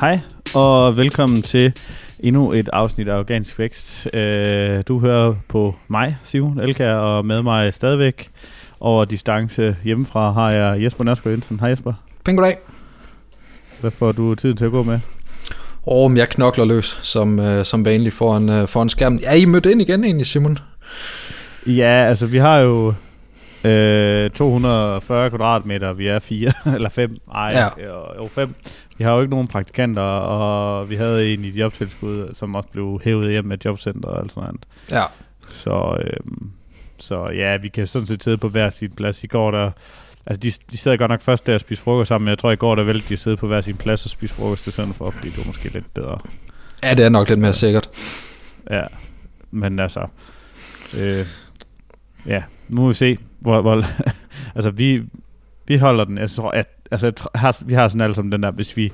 Hej, og velkommen til endnu et afsnit af Organisk Vækst. Øh, du hører på mig, Simon Elkær, og med mig stadigvæk over distance hjemmefra har jeg Jesper Nærsgaard Jensen. Hej Jesper. Pæn goddag. Hvad får du tid til at gå med? Åh, oh, jeg knokler løs, som, uh, som vanligt foran, uh, foran skærmen. Er I mødt ind igen egentlig, Simon? Ja, altså vi har jo øh, 240 kvadratmeter, vi er fire eller fem. Ej, ja. jo fem. Vi har jo ikke nogen praktikanter, og vi havde en i jobtilskud, som også blev hævet hjem med jobcenter og alt sådan noget. Ja. Så, øh, så ja, vi kan sådan set sidde på hver sin plads. I går der, altså de, de sidder godt nok først der og spiser frokost sammen, men jeg tror i går der vælte de sidde på hver sin plads og spise frokost til stedet for, fordi det var måske lidt bedre. Ja, det er nok lidt mere sikkert. Ja, men altså, øh, ja, nu må vi se, hvor, hvor altså vi, vi holder den, jeg tror, at, altså jeg har, vi har sådan alle som den der, hvis vi,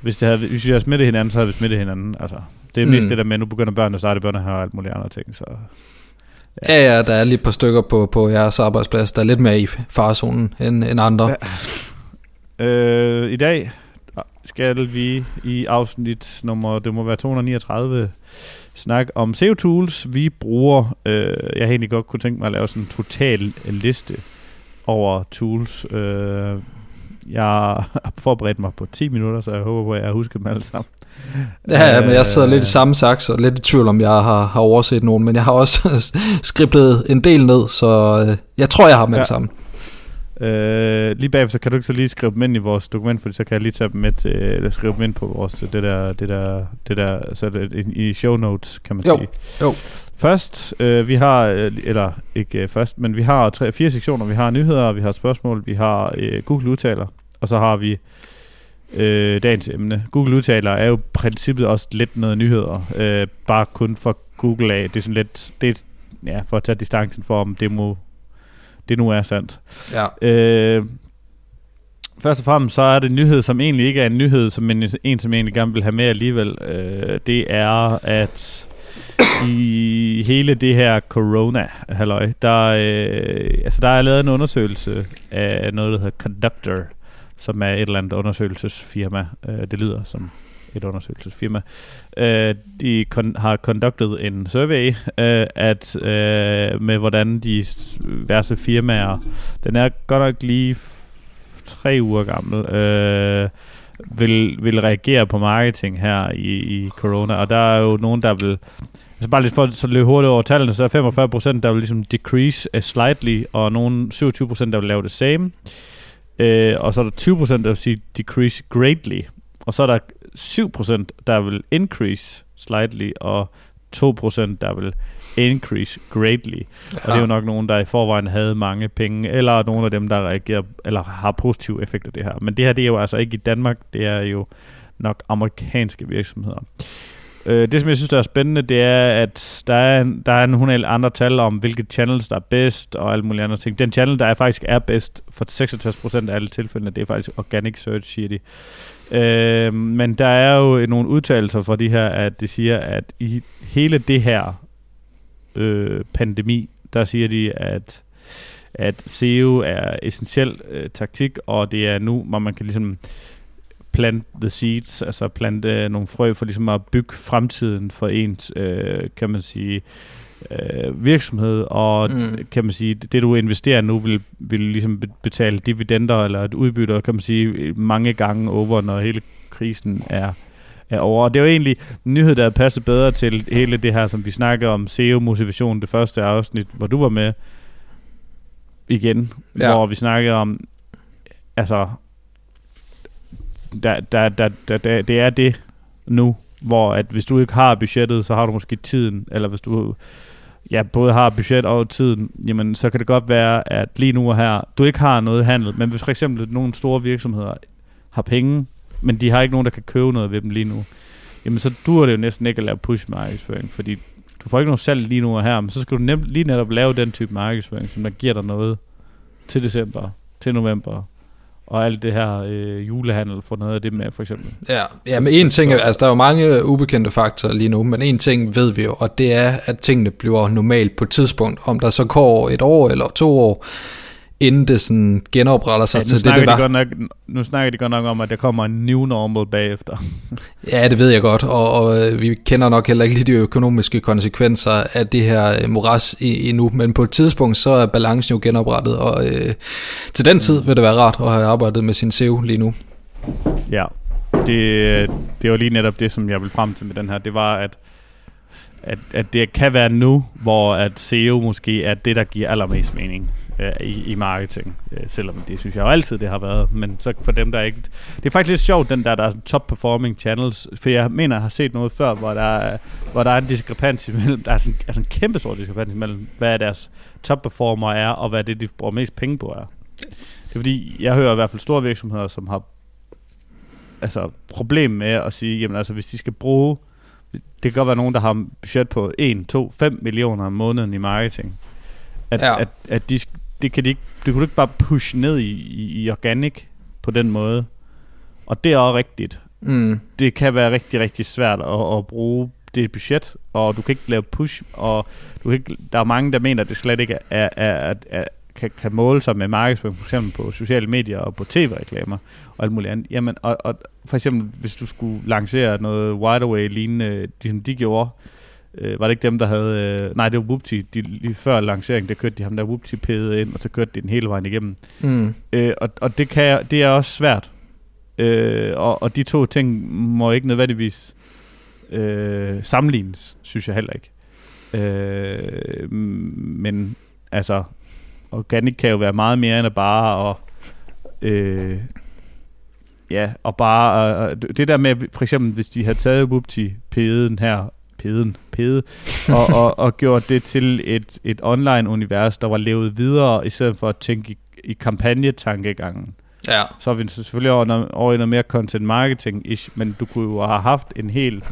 hvis, det havde, hvis vi havde smittet hinanden, så havde vi smittet hinanden, altså. Det er mest mm. det der med, at nu begynder børnene at starte børnene og alt muligt andre ting, så... Ja. ja, ja, der er lige et par stykker på, på jeres arbejdsplads, der er lidt mere i farzonen end, end andre. Ja. Øh, I dag skal vi i afsnit nummer, det må være 239, snak om SEO-tools. Vi bruger, øh, jeg har egentlig godt kunne tænke mig at lave sådan en total liste over tools. Øh, jeg har forberedt mig på 10 minutter, så jeg håber på, at jeg husker dem alle sammen. Ja, ja men jeg sidder lidt i samme saks, og lidt i tvivl om, jeg har, har overset nogen, men jeg har også skriblet en del ned, så øh, jeg tror, jeg har dem ja. sammen. Øh, lige bagefter, så kan du ikke så lige skrive dem ind i vores dokument, fordi så kan jeg lige tage dem med til, eller skrive dem ind på vores, det der, det der, det der, så det, i show notes, kan man jo. sige. Jo. Først, øh, vi har, øh, eller ikke øh, først, men vi har tre, fire sektioner. Vi har nyheder, vi har spørgsmål, vi har øh, Google udtaler, og så har vi øh, dagens emne. Google udtaler er jo princippet også lidt noget nyheder, øh, bare kun for Google af. Det er sådan lidt, det er, ja, for at tage distancen for, om det må det nu er sandt. Ja. Øh, først og fremmest så er det en nyhed, som egentlig ikke er en nyhed, som en, en som jeg egentlig gerne vil have med alligevel. Øh, det er, at i hele det her corona halløj, der, øh, altså der er lavet en undersøgelse af noget, der hedder Conductor, som er et eller andet undersøgelsesfirma. Øh, det lyder som et undersøgelsesfirma. Øh, de kon- har conducted en survey, øh, at øh, med hvordan de diverse firmaer, den er godt nok lige tre uger gammel, øh, vil, vil reagere på marketing her i, i corona, og der er jo nogen, der vil Altså bare lidt for at løbe hurtigt over tallene, så er 45% der vil ligesom decrease øh, slightly, og nogen 27% der vil lave det same. Øh, og så er der 20% der vil sige decrease greatly. Og så er der 7%, der vil increase slightly, og 2% der vil increase greatly. Ja. Og det er jo nok nogen, der i forvejen havde mange penge, eller nogle af dem, der reagerer, eller har positiv effekt af det her. Men det her, det er jo altså ikke i Danmark, det er jo nok amerikanske virksomheder. Øh, det, som jeg synes, der er spændende, det er, at der er, en, der er en hundrede andre tal om, hvilke channels, der er bedst, og alle mulige andre ting. Den channel, der er faktisk er bedst for 66% af alle tilfældene, det er faktisk organic search, siger de. Øh, men der er jo nogle udtalelser fra de her, at de siger, at i hele det her øh, pandemi, der siger de, at at SEO er essentiel øh, taktik, og det er nu, hvor man kan ligesom plant the seeds, altså plante øh, nogle frø for ligesom at bygge fremtiden for ens, øh, kan man sige, øh, virksomhed, og mm. kan man sige, det du investerer nu vil, vil ligesom betale dividender eller et udbytte, kan man sige, mange gange over, når hele krisen er, er over. Og det er jo egentlig en nyhed, der passer bedre til hele det her, som vi snakker om, SEO-motivation, det første afsnit, hvor du var med igen, ja. hvor vi snakkede om, altså, der, der, der, der, der, det er det nu, hvor at hvis du ikke har budgettet, så har du måske tiden, eller hvis du ja, både har budget og tiden, jamen så kan det godt være, at lige nu og her, du ikke har noget handel, men hvis for eksempel nogle store virksomheder har penge, men de har ikke nogen, der kan købe noget ved dem lige nu, jamen så dur det jo næsten ikke at lave push markedsføring, fordi du får ikke noget salg lige nu og her, men så skal du nem, lige netop lave den type markedsføring, som der giver dig noget til december, til november, og alt det her øh, julehandel får noget af det med, for eksempel. Ja, ja men en ting, altså der er jo mange ubekendte faktorer lige nu, men en ting ved vi jo, og det er, at tingene bliver normalt på et tidspunkt, om der så går et år eller to år, inden det sådan genopretter sig ja, til det, det var. De godt nok, nu snakker de godt nok om, at der kommer en new normal bagefter. ja, det ved jeg godt, og, og øh, vi kender nok heller ikke lige de økonomiske konsekvenser af det her øh, moras endnu, men på et tidspunkt, så er balancen jo genoprettet, og øh, til den tid vil det være rart at have arbejdet med sin SEO lige nu. Ja, det, det var lige netop det, som jeg vil frem til med den her. Det var, at, at, at det kan være nu, hvor at SEO måske er det, der giver allermest mening øh, i, i marketing. Øh, selvom det synes jeg jo altid, det har været. Men så for dem, der ikke... Det er faktisk lidt sjovt, den der, der er top performing channels. For jeg mener, jeg har set noget før, hvor der er, hvor der er en diskrepans imellem... Der er sådan, altså en kæmpe stor diskrepans imellem, hvad deres top performer er, og hvad det, de bruger mest penge på er. Det er fordi, jeg hører i hvert fald store virksomheder, som har altså, problem med at sige, jamen altså, hvis de skal bruge, det kan godt være nogen, der har budget på 1, 2, 5 millioner om måneden i marketing. At, ja. at, at de, det kan de ikke, det kunne du ikke bare push ned i, i, i organic på den måde. Og det er også rigtigt. Mm. Det kan være rigtig, rigtig svært at, at bruge det budget, og du kan ikke lave push, og du kan ikke, der er mange, der mener, at det slet ikke er, er, er, er, kan, kan måle sig med markedsføring, for eksempel på sociale medier og på tv-reklamer og alt muligt andet. Jamen, og, og for eksempel, hvis du skulle lancere noget wide away lignende, som de gjorde, øh, var det ikke dem, der havde... Øh, nej, det var Whoopty. De, lige før lanceringen, der kørte de ham der Whoopty pæde ind, og så kørte de den hele vejen igennem. Mm. Øh, og og det, kan, det er også svært. Øh, og, og de to ting må ikke nødvendigvis øh, sammenlignes, synes jeg heller ikke. Øh, men altså, organic kan jo være meget mere end at bare at, øh, ja, og bare, øh, det der med, for eksempel, hvis de havde taget Whoopty peden her, peden, pede, og, og, og gjort det til et, et online-univers, der var levet videre, i stedet for at tænke i, i kampagnetankegangen. Ja. Så er vi selvfølgelig over, over i noget mere content marketing-ish, men du kunne jo have haft en hel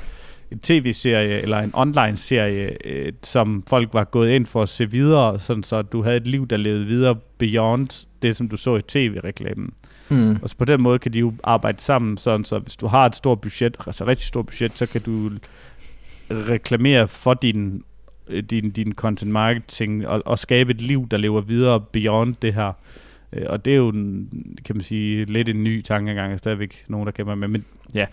en tv-serie eller en online-serie, øh, som folk var gået ind for at se videre, sådan så du havde et liv, der levede videre beyond det, som du så i tv-reklamen. Mm. Og så på den måde kan de jo arbejde sammen, sådan så hvis du har et stort budget, altså rigtig stort budget, så kan du reklamere for din, øh, din, din content marketing og, og skabe et liv, der lever videre beyond det her. Øh, og det er jo, en, kan man sige, lidt en ny tankegang, og stadigvæk nogen, der kæmper med. Men ja,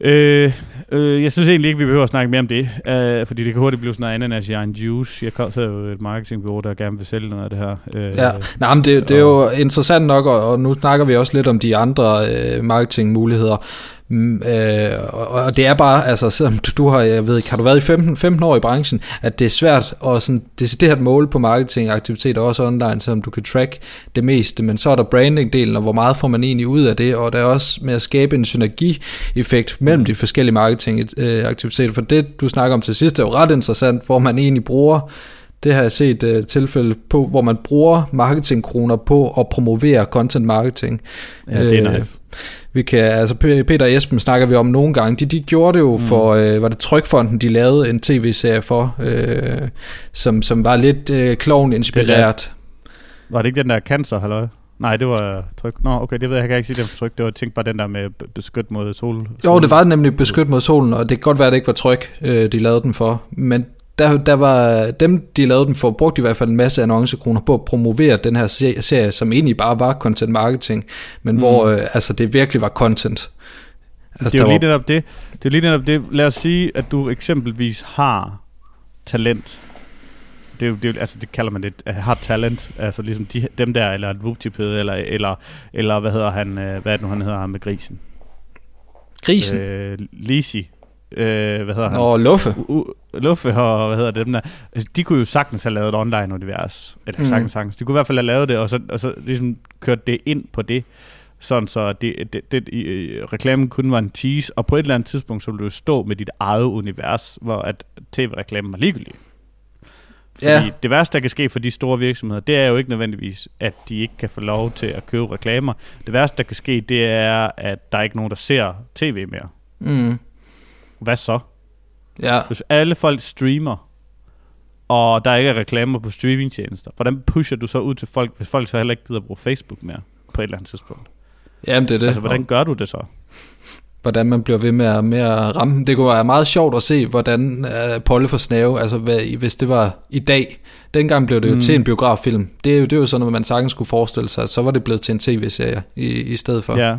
Øh, øh, jeg synes egentlig ikke, vi behøver at snakke mere om det, øh, fordi det kan hurtigt blive sådan noget ananas i en juice. Jeg kan jo et marketingbureau, der gerne vil sælge noget af det her. Øh, ja, Nej, men det, det er jo interessant nok, og, og nu snakker vi også lidt om de andre øh, marketingmuligheder. Mm, øh, og det er bare, altså selvom du har, jeg ved ikke, har du været i 15, 15 år i branchen, at det er svært at sådan, decideret måle på marketingaktiviteter, også online, selvom du kan track det meste, men så er der branding-delen, og hvor meget får man egentlig ud af det, og der er også med at skabe en synergi-effekt mellem de forskellige marketingaktiviteter, for det du snakker om til sidst er jo ret interessant, hvor man egentlig bruger det har jeg set uh, tilfælde på, hvor man bruger marketingkroner på at promovere content marketing. Ja, det er uh, nice. Vi kan, altså Peter og Esben snakker vi om nogle gange, de, de gjorde det jo mm. for, uh, var det Trykfonden, de lavede en tv-serie for, uh, som, som var lidt uh, klovn-inspireret. Var det ikke den der cancer, halløj? Nej, det var tryk. Nå, okay, det ved jeg, jeg kan ikke sige, det var tryk. Det var tænkt bare den der med beskyt mod sol. Jo, det var nemlig beskyt mod solen, og det kan godt være, at det ikke var tryk, de lavede den for. Men der, der var dem, de lavede den for, brugte i hvert fald en masse annoncenkroner på at promovere den her serie, som egentlig bare var content marketing, men mm. hvor øh, altså, det virkelig var content. Altså, det er jo lige netop det. Det er lige netop det. Lad os sige, at du eksempelvis har talent. Det, er, det, er, altså, det kalder man det, har talent. Altså ligesom de, dem der, eller et eller, eller, eller hvad hedder han, øh, hvad er det nu, han hedder ham med grisen? Grisen? Øh, Lisi øh, hvad hedder han? Og Luffe. U- Luffe og hvad hedder det, dem der. Altså, de kunne jo sagtens have lavet et online-univers. Eller mm. sagtens, sagtens. De kunne i hvert fald have lavet det, og så, og så ligesom kørt det ind på det. Sådan så det, det, det, i, reklamen kun var en tease, og på et eller andet tidspunkt, så ville du stå med dit eget univers, hvor at tv-reklamen var ligegyldig. Fordi ja. det værste, der kan ske for de store virksomheder, det er jo ikke nødvendigvis, at de ikke kan få lov til at købe reklamer. Det værste, der kan ske, det er, at der er ikke nogen, der ser tv mere. Mm hvad så? Ja. Hvis alle folk streamer, og der ikke er reklamer på streamingtjenester, hvordan pusher du så ud til folk, hvis folk så heller ikke gider bruge Facebook mere på et eller andet tidspunkt? Jamen, det er det. Altså, hvordan gør du det så? hvordan man bliver ved med at, med at ramme. Det kunne være meget sjovt at se, hvordan uh, Polle for Snave, altså hvad, hvis det var i dag, dengang blev det jo mm. til en biograffilm. Det er, jo, det er jo sådan, at man sagtens skulle forestille sig, så var det blevet til en tv-serie i, i stedet for. Ja.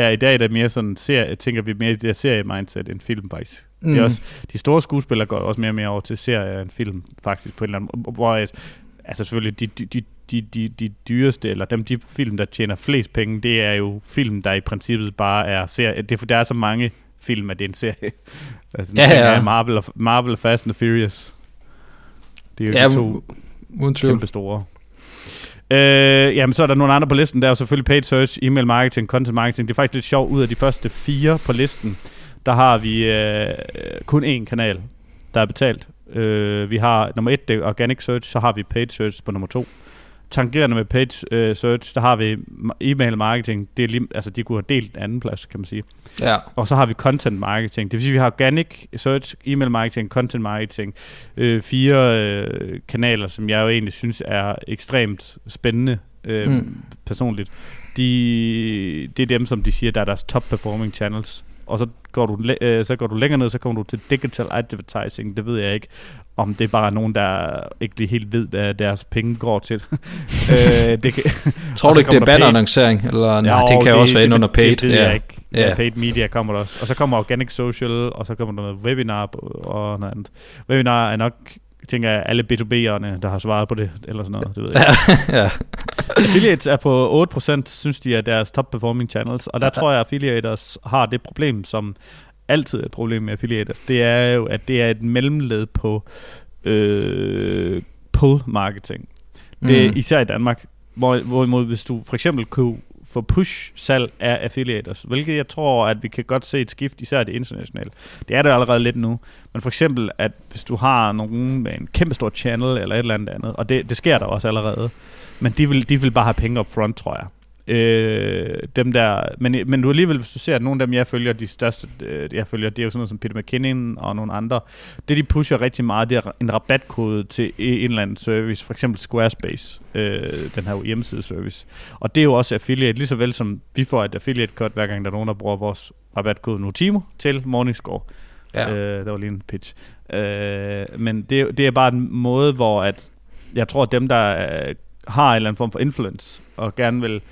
Ja, i dag er det mere sådan, serie, tænker vi mere i det serie-mindset end film faktisk. Mm. Det er mm. også, de store skuespillere går også mere og mere over til serie end film, faktisk på en eller anden hvor et, altså selvfølgelig de, de, de de, de, dyreste, eller dem de film, der tjener flest penge, det er jo film, der i princippet bare er serie. Det er, for der er så mange film, at det er en serie. altså, ja, ja. Marvel, og, Marvel Fast and the Furious. Det er jo ja, de to uden kæmpe store. Øh, jamen, så er der nogle andre på listen. Der er jo selvfølgelig paid search, email marketing, content marketing. Det er faktisk lidt sjovt. Ud af de første fire på listen, der har vi øh, kun én kanal, der er betalt. Øh, vi har nummer et, det er organic search, så har vi paid search på nummer to tangerende med page uh, search, der har vi e-mail marketing. Det er lige, altså, de kunne have delt en anden plads, kan man sige. Ja. Og så har vi content marketing. Det vil sige, vi har organic search, e-mail marketing, content marketing. Øh, fire øh, kanaler, som jeg jo egentlig synes er ekstremt spændende øh, mm. personligt. De, det er dem, som de siger, der er deres top performing channels og så går du, øh, så går du længere ned, så kommer du til digital advertising. Det ved jeg ikke, om det er bare nogen, der ikke lige helt ved, hvad deres penge går til. øh, det kan, Tror du ikke, det er bannerannoncering? Eller, ja, nej, det kan det, også være ind under paid. Det, det, det ja. ikke. Ja. Paid media kommer der også. Og så kommer organic social, og så kommer der noget webinar og noget andet. Webinar er nok tænker jeg, alle B2B'erne, der har svaret på det, eller sådan noget, det ved jeg. ja. Affiliates er på 8%, synes de er deres top performing channels, og der ja. tror jeg, at affiliators har det problem, som altid er et problem med affiliators, det er jo, at det er et mellemled på øh, pull marketing. Det er mm. især i Danmark, hvor, hvorimod hvis du for eksempel kunne for push-salg af affiliators, hvilket jeg tror, at vi kan godt se et skift, især det internationale. Det er det allerede lidt nu, men for eksempel, at hvis du har nogen med en kæmpe stor channel eller et eller andet andet, og det, det sker der også allerede, men de vil, de vil bare have penge up front, tror jeg. Øh, dem der, men, men du alligevel, hvis du ser, at nogle af dem, jeg følger, de største, øh, jeg følger, det er jo sådan noget som Peter McKinnon og nogle andre, det de pusher rigtig meget, det er en rabatkode til en eller anden service, for eksempel Squarespace, øh, den her hjemmeside service. Og det er jo også affiliate, lige så vel som vi får et affiliate cut, hver gang der er nogen, der bruger vores rabatkode Notimo til Morningscore. Ja. Øh, der var lige en pitch. Øh, men det, det er bare en måde, hvor at jeg tror, at dem, der øh, har en eller anden form for influence, og gerne vil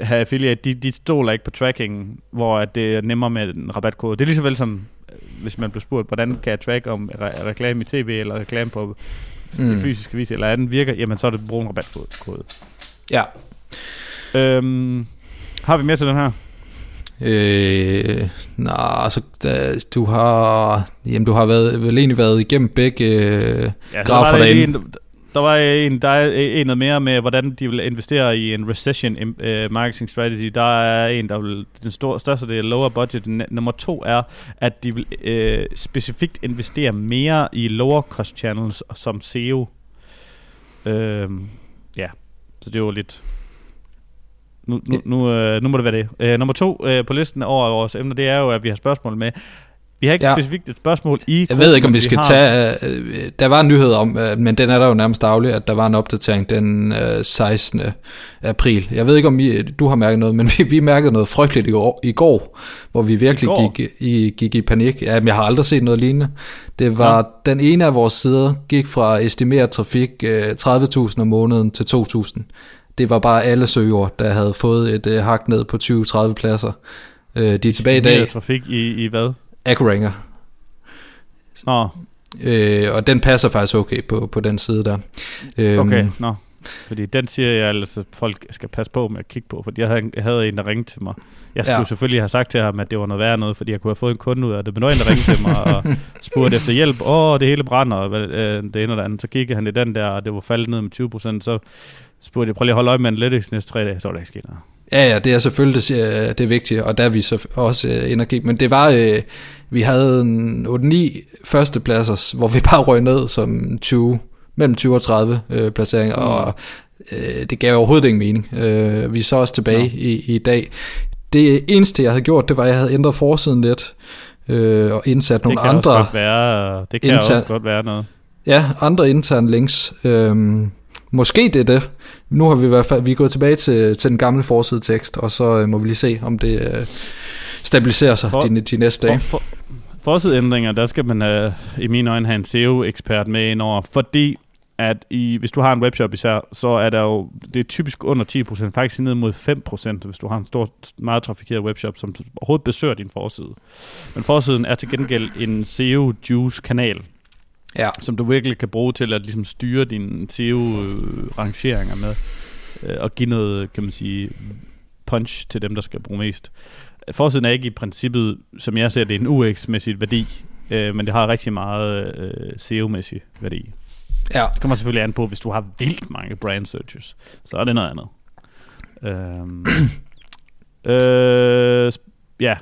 have affiliate, de, de stoler ikke på tracking, hvor at det er nemmere med en rabatkode. Det er lige så vel som, øh, hvis man bliver spurgt, hvordan kan jeg track om re- reklame i tv, eller reklame på mm. fysisk vis, eller den virker, jamen så er det at bruge en rabatkode. Ja. Øhm, har vi mere til den her? Øh, nej, altså, da, du har, jamen, du har været, vel egentlig været igennem begge øh, ja, grafer derinde. Der var en, der er en noget mere med, hvordan de vil investere i en recession uh, marketing strategy. Der er en, der vil, den store, største del lower budget. Nummer to er, at de vil uh, specifikt investere mere i lower cost channels som SEO. Uh, ja, så det var lidt... Nu, nu, nu, uh, nu må det være det. Uh, nummer to uh, på listen over vores emner, det er jo, at vi har spørgsmål med, vi har ikke ja. specifikt et spørgsmål i Jeg ved ikke, om vi skal vi tage... Uh, der var en nyhed om, uh, men den er der jo nærmest daglig, at der var en opdatering den uh, 16. april. Jeg ved ikke, om I, du har mærket noget, men vi, vi mærkede noget frygteligt i går, i går hvor vi virkelig gik i, gik i panik. Ja, men jeg har aldrig set noget lignende. Det var, ja. den ene af vores sider gik fra estimeret trafik uh, 30.000 om måneden til 2.000. Det var bare alle søgeord, der havde fået et uh, hak ned på 20-30 pladser. Uh, de er tilbage i dag. trafik i, i hvad? Accuranger. Nå. Øh, og den passer faktisk okay på, på den side der. Øhm, okay, nå. Fordi den siger jeg altså, folk skal passe på med at kigge på, fordi jeg havde, jeg havde en, der ringte til mig. Jeg skulle ja. selvfølgelig have sagt til ham, at det var noget værre noget, fordi jeg kunne have fået en kunde ud af det. Men nu en, der ringte til mig og spurgte efter hjælp. Åh, oh, det hele brænder, og øh, det ene det andet. Så kiggede han i den der, og det var faldet ned med 20 procent. Så spurgte jeg, prøv lige at holde øje med Analytics næste tre dage, så var det ikke sket noget. Ja, ja, det er selvfølgelig det, det er vigtigt, og der er vi så også øh, kigge. Men det var, øh, vi havde en 8-9 førstepladser, hvor vi bare røg ned som 20, mellem 20 og 30 øh, placeringer, mm. og øh, det gav overhovedet ingen mening. Øh, vi er så også tilbage ja. i, i dag. Det eneste, jeg havde gjort, det var, at jeg havde ændret forsiden lidt, øh, og indsat det nogle andre... Også godt være, det kan intern, også godt være noget. Ja, andre interne links. Øh, Måske det er det. Nu har vi i hvert fald vi er gået tilbage til, til den gamle forside tekst, og så øh, må vi lige se, om det, øh, stabilisere sig for, de, de næste dage. For, for, forsideændringer, der skal man uh, i mine øjne have en SEO-ekspert med ind over, fordi at i, hvis du har en webshop især, så er der jo, det er typisk under 10%, faktisk ned mod 5%, hvis du har en stor, meget trafikeret webshop, som overhovedet besøger din forside. Men forsiden er til gengæld en SEO-juice-kanal, ja. som du virkelig kan bruge til at ligesom styre dine SEO-rangeringer med, øh, og give noget, kan man sige, punch til dem, der skal bruge mest. Forsiden er ikke i princippet, som jeg ser det, en UX-mæssig værdi, øh, men det har rigtig meget øh, SEO-mæssig værdi. Ja. Det kommer selvfølgelig an på, hvis du har vildt mange brand searches, så er det noget andet. Øhm, øh, ja.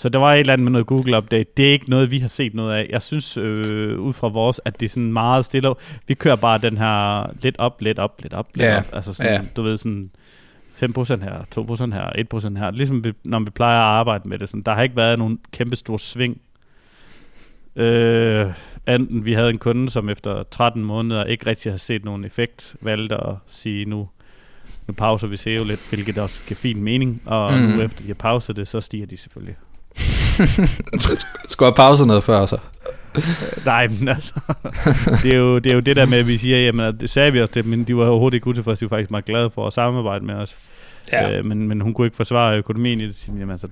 Så der var et eller andet med noget Google-update. Det er ikke noget, vi har set noget af. Jeg synes, øh, ud fra vores, at det er sådan meget stille. Vi kører bare den her lidt op, lidt op, lidt op, lidt ja. op. Altså sådan, ja. du ved, sådan 5% her, 2% her, 1% her. Ligesom vi, når vi plejer at arbejde med det. Sådan, der har ikke været nogen kæmpe stor sving. Øh, enten vi havde en kunde, som efter 13 måneder ikke rigtig har set nogen effekt, valgte at sige, nu, nu pauser vi SEO lidt, hvilket også giver fin mening, og mm. nu efter de har pauset det, så stiger de selvfølgelig. Skulle have pauset noget før så? Nej, men altså, det er, jo, det er jo det der med, at vi siger, jamen, det sagde vi også, det, men de var overhovedet ikke utilfredse, de var faktisk meget glade for at samarbejde med os. Ja. Øh, men, men hun kunne ikke forsvare økonomien i det. Jamen, altså,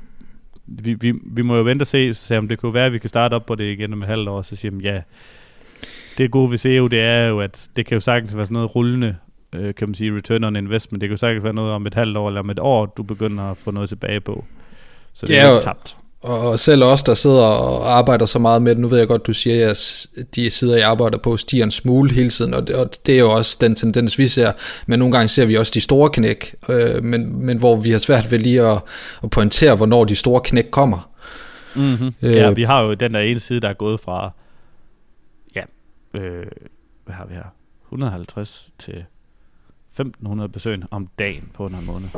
vi, vi, vi må jo vente og se, så om det kunne være, at vi kan starte op på det igen om et halvt år, så siger de, ja, det gode ved SEO, det er jo, at det kan jo sagtens være sådan noget rullende, øh, kan man sige, return on investment. Det kan jo sagtens være noget om et halvt år eller om et år, du begynder at få noget tilbage på. Så det ja, er jo tabt. Og selv os, der sidder og arbejder så meget med det, nu ved jeg godt, du siger, at de sider, jeg arbejder på, stiger en smule hele tiden, og det, og det er jo også den tendens, vi ser, men nogle gange ser vi også de store knæk, øh, men, men hvor vi har svært ved lige at, at pointere, hvornår de store knæk kommer. Mm-hmm. Øh, ja, vi har jo den der ene side, der er gået fra, ja, øh, hvad har vi her, 150 til 1500 besøg om dagen på en måned.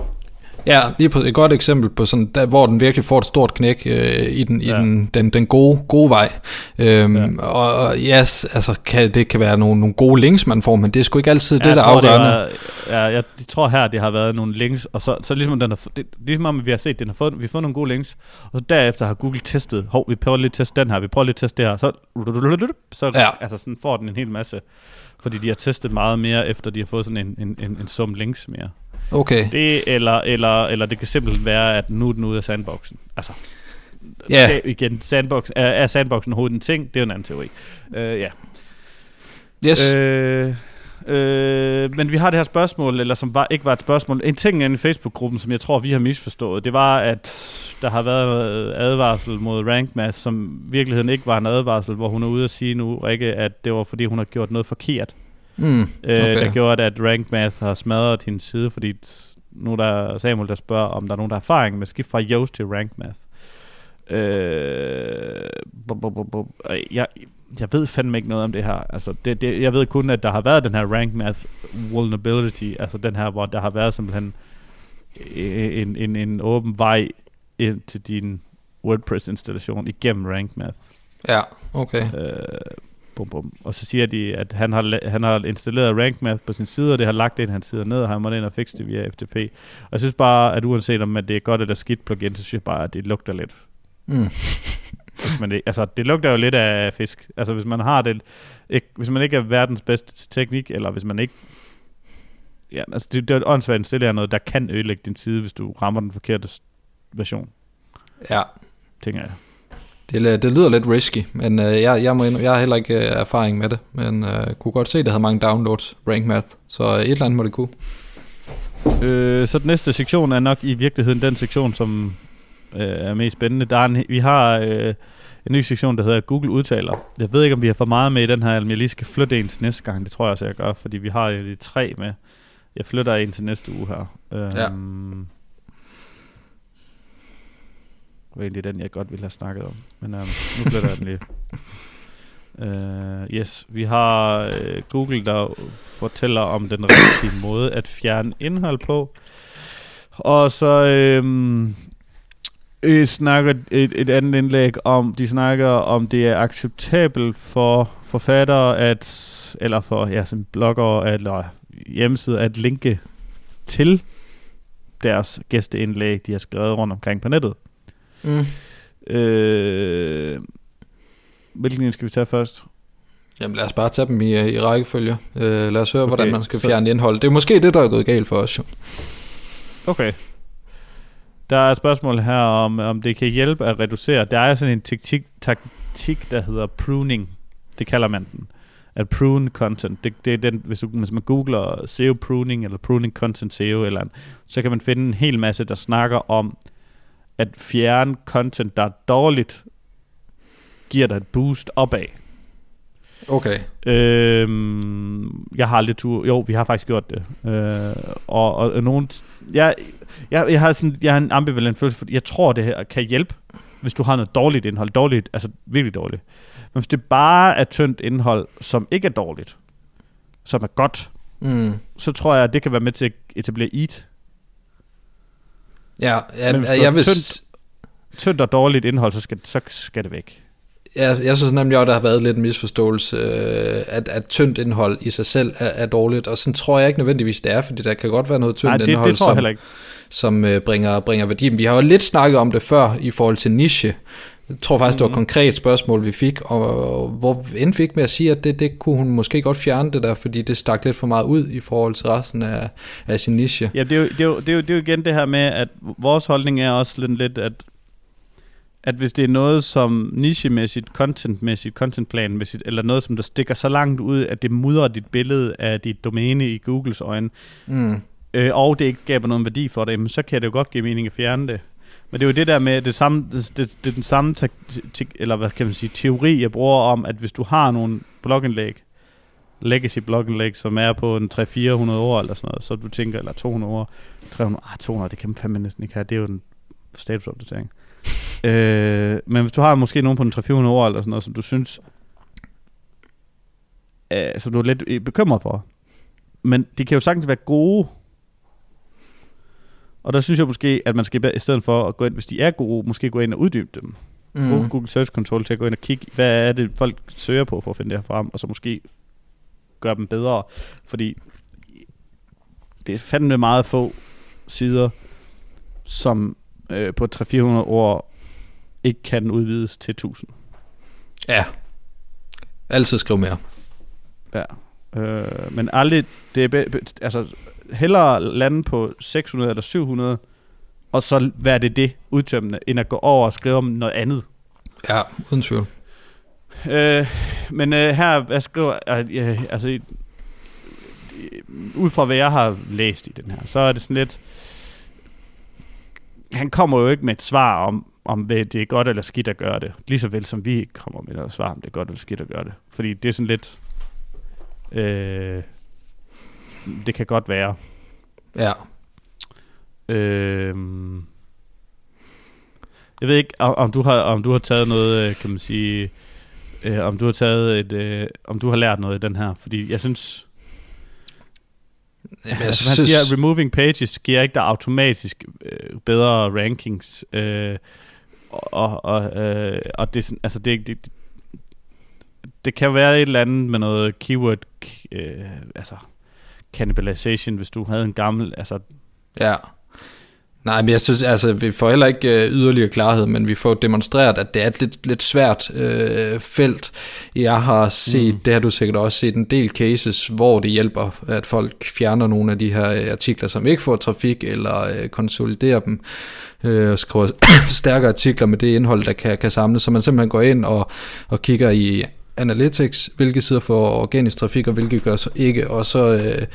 Ja, lige på et godt eksempel på sådan, der, hvor den virkelig får et stort knæk øh, i, den, ja. i den, den, den gode, gode vej. Øhm, ja. Og, og yes, altså, kan, det kan være nogle, nogle gode links, man får, men det er sgu ikke altid ja, det, der er afgørende. Det var, ja, jeg tror her, det har været nogle links, og så, så ligesom, den har, det, ligesom om vi har set, den har fået, vi har fået nogle gode links, og så derefter har Google testet, hov, vi prøver lige at teste den her, vi prøver lige at teste det her, så, så ja. altså, sådan får den en hel masse, fordi de har testet meget mere, efter de har fået sådan en, en, en, en sum links mere. Okay. Det, eller, eller, eller det kan simpelthen være, at nu er den ude af sandboxen. Altså, ja. Yeah. igen, sandbox, er, er sandboxen overhovedet en ting? Det er jo en anden teori. Uh, ja. Yes. Uh, Øh, men vi har det her spørgsmål, eller som var, ikke var et spørgsmål. En ting i Facebook-gruppen, som jeg tror, vi har misforstået, det var, at der har været advarsel mod Rank Math, som i virkeligheden ikke var en advarsel, hvor hun er ude at sige nu, ikke, at det var fordi, hun har gjort noget forkert. Mm, okay. øh, der gjorde, at Rank Math har smadret hendes side, fordi nu der er Samuel, der spørger, om der er nogen, der har erfaring med skift fra Yoast til Rank Math. Øh, jeg, jeg ved fandme ikke noget om det her. Altså, det, det, jeg ved kun, at der har været den her Rank Math vulnerability, altså den her, hvor der har været simpelthen en, en, en åben vej ind til din WordPress-installation igennem Rank Math. Ja, okay. Øh, bum, bum. Og så siger de, at han har, han har installeret Rank Math på sin side, og det har lagt ind, han sidder ned, og han må ind og fikse det via FTP. Og jeg synes bare, at uanset om at det er godt eller skidt plugin, så synes jeg bare, at det lugter lidt. Mm. Men det, altså, det lugter jo lidt af fisk. Altså, hvis man har det, ikke, hvis man ikke er verdens bedste teknik, eller hvis man ikke Ja, altså det, det er åndssvagt installere noget, der kan ødelægge din side, hvis du rammer den forkerte version. Ja. Tænker jeg. Det, det lyder lidt risky, men øh, jeg, jeg, må, jeg har heller ikke øh, erfaring med det, men øh, kunne godt se, at det havde mange downloads, Rank Math, så øh, et eller andet må det kunne. Øh, så den næste sektion er nok i virkeligheden den sektion, som øh, er mest spændende. Der er en, vi har øh, en ny sektion, der hedder Google Udtaler. Jeg ved ikke, om vi har for meget med i den her, eller jeg lige skal flytte en til næste gang. Det tror jeg også, jeg gør, fordi vi har jo de tre med. Jeg flytter en til næste uge her. Øh, ja. Var egentlig den, jeg godt ville have snakket om. Men um, nu flytter jeg den lige. Uh, yes, vi har uh, Google, der fortæller om den rigtige måde at fjerne indhold på. Og så um, øh, snakker et, et andet indlæg om, de snakker om, det er acceptabelt for forfattere at, eller for ja, som blogger eller hjemmesider at linke til deres gæsteindlæg, de har skrevet rundt omkring på nettet. Mm. Øh, hvilken en skal vi tage først? Jamen lad os bare tage dem i, i rækkefølge. Øh, lad os høre, okay, hvordan man skal så- fjerne indhold. Det er måske det, der er gået galt for os jo. Okay. Der er et spørgsmål her om, om det kan hjælpe at reducere. Der er sådan en taktik, taktik der hedder pruning. Det kalder man den. At prune content. Det, det er den, hvis, du, hvis man googler SEO pruning, eller pruning content SEO, eller andet, så kan man finde en hel masse, der snakker om, at fjerne content, der er dårligt, giver dig et boost opad. Okay. Øhm, jeg har aldrig tur. Jo, vi har faktisk gjort det. Øh, og, og, og nogen... Jeg, jeg, jeg, har sådan, jeg har en ambivalent følelse, fordi jeg tror, det her kan hjælpe, hvis du har noget dårligt indhold. Dårligt, altså virkelig dårligt. Men hvis det bare er tyndt indhold, som ikke er dårligt, som er godt, Mm. så tror jeg, at det kan være med til at etablere EAT. Ja, ja Men hvis jeg, har vil, tyndt- Tyndt og dårligt indhold, så skal, så skal det væk. jeg, jeg synes nemlig også, der har været lidt en misforståelse, øh, at, at tyndt indhold i sig selv er, er dårligt, og sådan tror jeg ikke nødvendigvis, det er, fordi der kan godt være noget tyndt Nej, det, indhold, det jeg som, som øh, bringer, bringer værdi. Men vi har jo lidt snakket om det før i forhold til niche. Jeg tror faktisk, det var et Mhm. konkret spørgsmål, vi fik, og, hvor end fik med at sige, at det, det kunne hun måske godt fjerne det der, fordi det stak lidt for meget ud i forhold til resten af, af sin niche. Ja, det er, jo, det, er jo, det, er jo, det er jo igen det her med, at vores holdning er også lidt, lidt at, at hvis det er noget som nichemæssigt, contentmæssigt, contentplanmæssigt, eller noget, som der stikker så langt ud, at det mudrer dit billede af dit domæne i Googles øjne, Mm. øh, og det ikke skaber nogen værdi for dig, så kan det jo godt give mening at fjerne det. Men det er jo det der med, det, samme, det, det, det er den samme taktik, eller hvad kan man sige, teori, jeg bruger om, at hvis du har nogle blogindlæg, legacy blogindlæg, som er på en 300-400 år eller sådan noget, så du tænker, eller 200 år, 300, ah, 200, det kan man fandme næsten ikke have, det er jo en statusopdatering. øh, men hvis du har måske nogen på en 300-400 år eller sådan noget, som du synes, øh, som du er lidt øh, bekymret for, men de kan jo sagtens være gode, og der synes jeg måske, at man skal i stedet for at gå ind, hvis de er gode, måske gå ind og uddybe dem. Mm. Brug Google Search Console til at gå ind og kigge, hvad er det, folk søger på for at finde det her frem, og så måske gøre dem bedre. Fordi det er fandme meget få sider, som øh, på 300-400 ord ikke kan udvides til 1000. Ja. Altid skriv mere. Ja. Øh, men aldrig, det er be, be, altså hellere lande på 600 eller 700, og så være det det udtømmende, end at gå over og skrive om noget andet. Ja, uden tvivl. Øh, men øh, her, jeg skriver, øh, altså, ud fra hvad jeg har læst i den her, så er det sådan lidt, han kommer jo ikke med et svar om, om det er godt eller skidt at gøre det. Lige så vel som vi ikke kommer med et svar om det er godt eller skidt at gøre det. Fordi det er sådan lidt, øh, det kan godt være. Ja. Øh, jeg ved ikke, om, om, du har, om du har taget noget, øh, kan man sige, øh, om du har taget et, øh, om du har lært noget i den her, fordi jeg synes, Jamen, altså, han siger, at removing pages giver ikke dig automatisk øh, bedre rankings, øh, og, og, øh, og det, altså det, det, det kan være et eller andet med noget keyword, øh, altså cannibalization, hvis du havde en gammel, altså Ja. Nej, men jeg synes, altså, vi får heller ikke øh, yderligere klarhed, men vi får demonstreret, at det er et lidt, lidt svært øh, felt. Jeg har set, Mm. det har du sikkert også set, en del cases, hvor det hjælper, at folk fjerner nogle af de her øh, artikler, som ikke får trafik, eller øh, konsoliderer dem, øh, og skriver stærkere artikler med det indhold, der kan, kan samles, så man simpelthen går ind og, og kigger i Analytics, hvilke sider får organisk trafik, og hvilke gør så ikke, og så... Øh,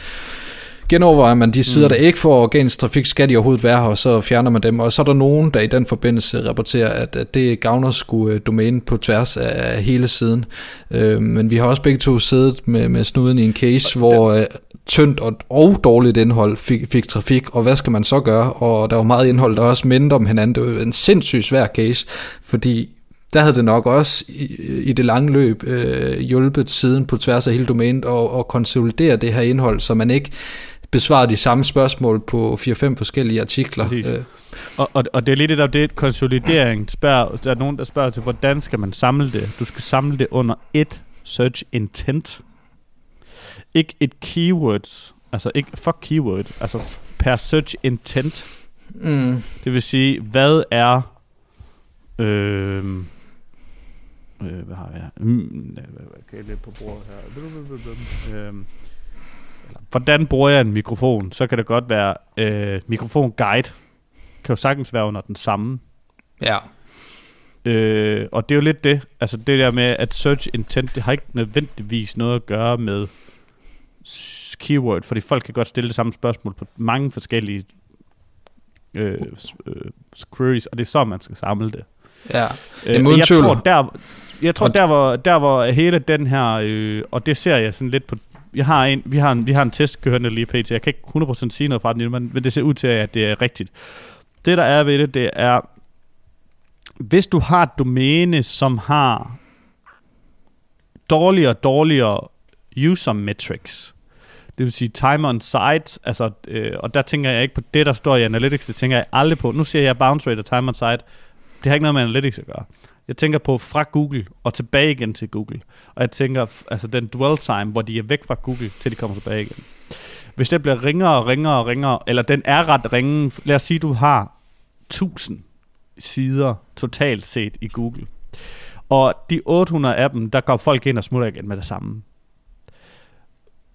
genovervejer man de sider, mm. der ikke får organisk trafik, skal de overhovedet være her, og så fjerner man dem. Og så er der nogen, der i den forbindelse rapporterer, at, at det gavner sgu øh, domænen på tværs af hele siden. Øh, men vi har også begge to siddet med, med snuden i en case, hvor øh, tyndt og, og dårligt indhold fik, fik trafik, og hvad skal man så gøre? Og der var meget indhold, der også mindre om hinanden. Det var en sindssygt svær case, fordi der havde det nok også i, i det lange løb øh, hjulpet siden på tværs af hele domænet og, og konsolidere det her indhold, så man ikke besvarer de samme spørgsmål på 4-5 forskellige artikler. Præcis. Øh, Og, og, og det er lidt det, der det konsolidering spørger, der er nogen, der spørger til, hvordan skal man samle det? Du skal samle det under et search intent. Ikke et keywords. Altså ikke fuck keyword, altså per search intent. Mm. Det vil sige, hvad er... Øh, øh, hvad har jeg? Mm, kan jeg lidt på bordet her? Øh, eller, hvordan bruger jeg en mikrofon? Så kan det godt være øh, mikrofon guide. Kan jo sagtens være under den samme. Ja. Øh, og det er jo lidt det. Altså det der med, at search intent, det har ikke nødvendigvis noget at gøre med keyword, fordi folk kan godt stille det samme spørgsmål på mange forskellige øh, øh, queries, og det er så, man skal samle det. Ja. Øh, Jamen, og uden jeg tvivl. tror, der, jeg tror Og- der, hvor, der hvor hele den her, øh, og det ser jeg sådan lidt på, jeg har en, vi, har en, vi har en test kørende lige pt. Jeg kan ikke 100% sige noget fra den, men, men det ser ud til, at det er rigtigt. Det der er ved det, det er, hvis du har et domæne, som har dårligere og dårligere user metrics, det vil sige time on site, altså, øh, og der tænker jeg ikke på det, der står i Analytics, det tænker jeg aldrig på. Nu siger jeg bounce rate og time on site, det har ikke noget med Analytics at gøre. Jeg tænker på fra Google og tilbage igen til Google. Og jeg tænker, altså den dwell time, hvor de er væk fra Google, til de kommer tilbage igen. Hvis det bliver ringere og ringere og ringere, eller den er ret ringe, lad os sige, du har 1000 sider totalt set i Google. Og de 800 af dem, der går folk ind og smutter igen med det samme.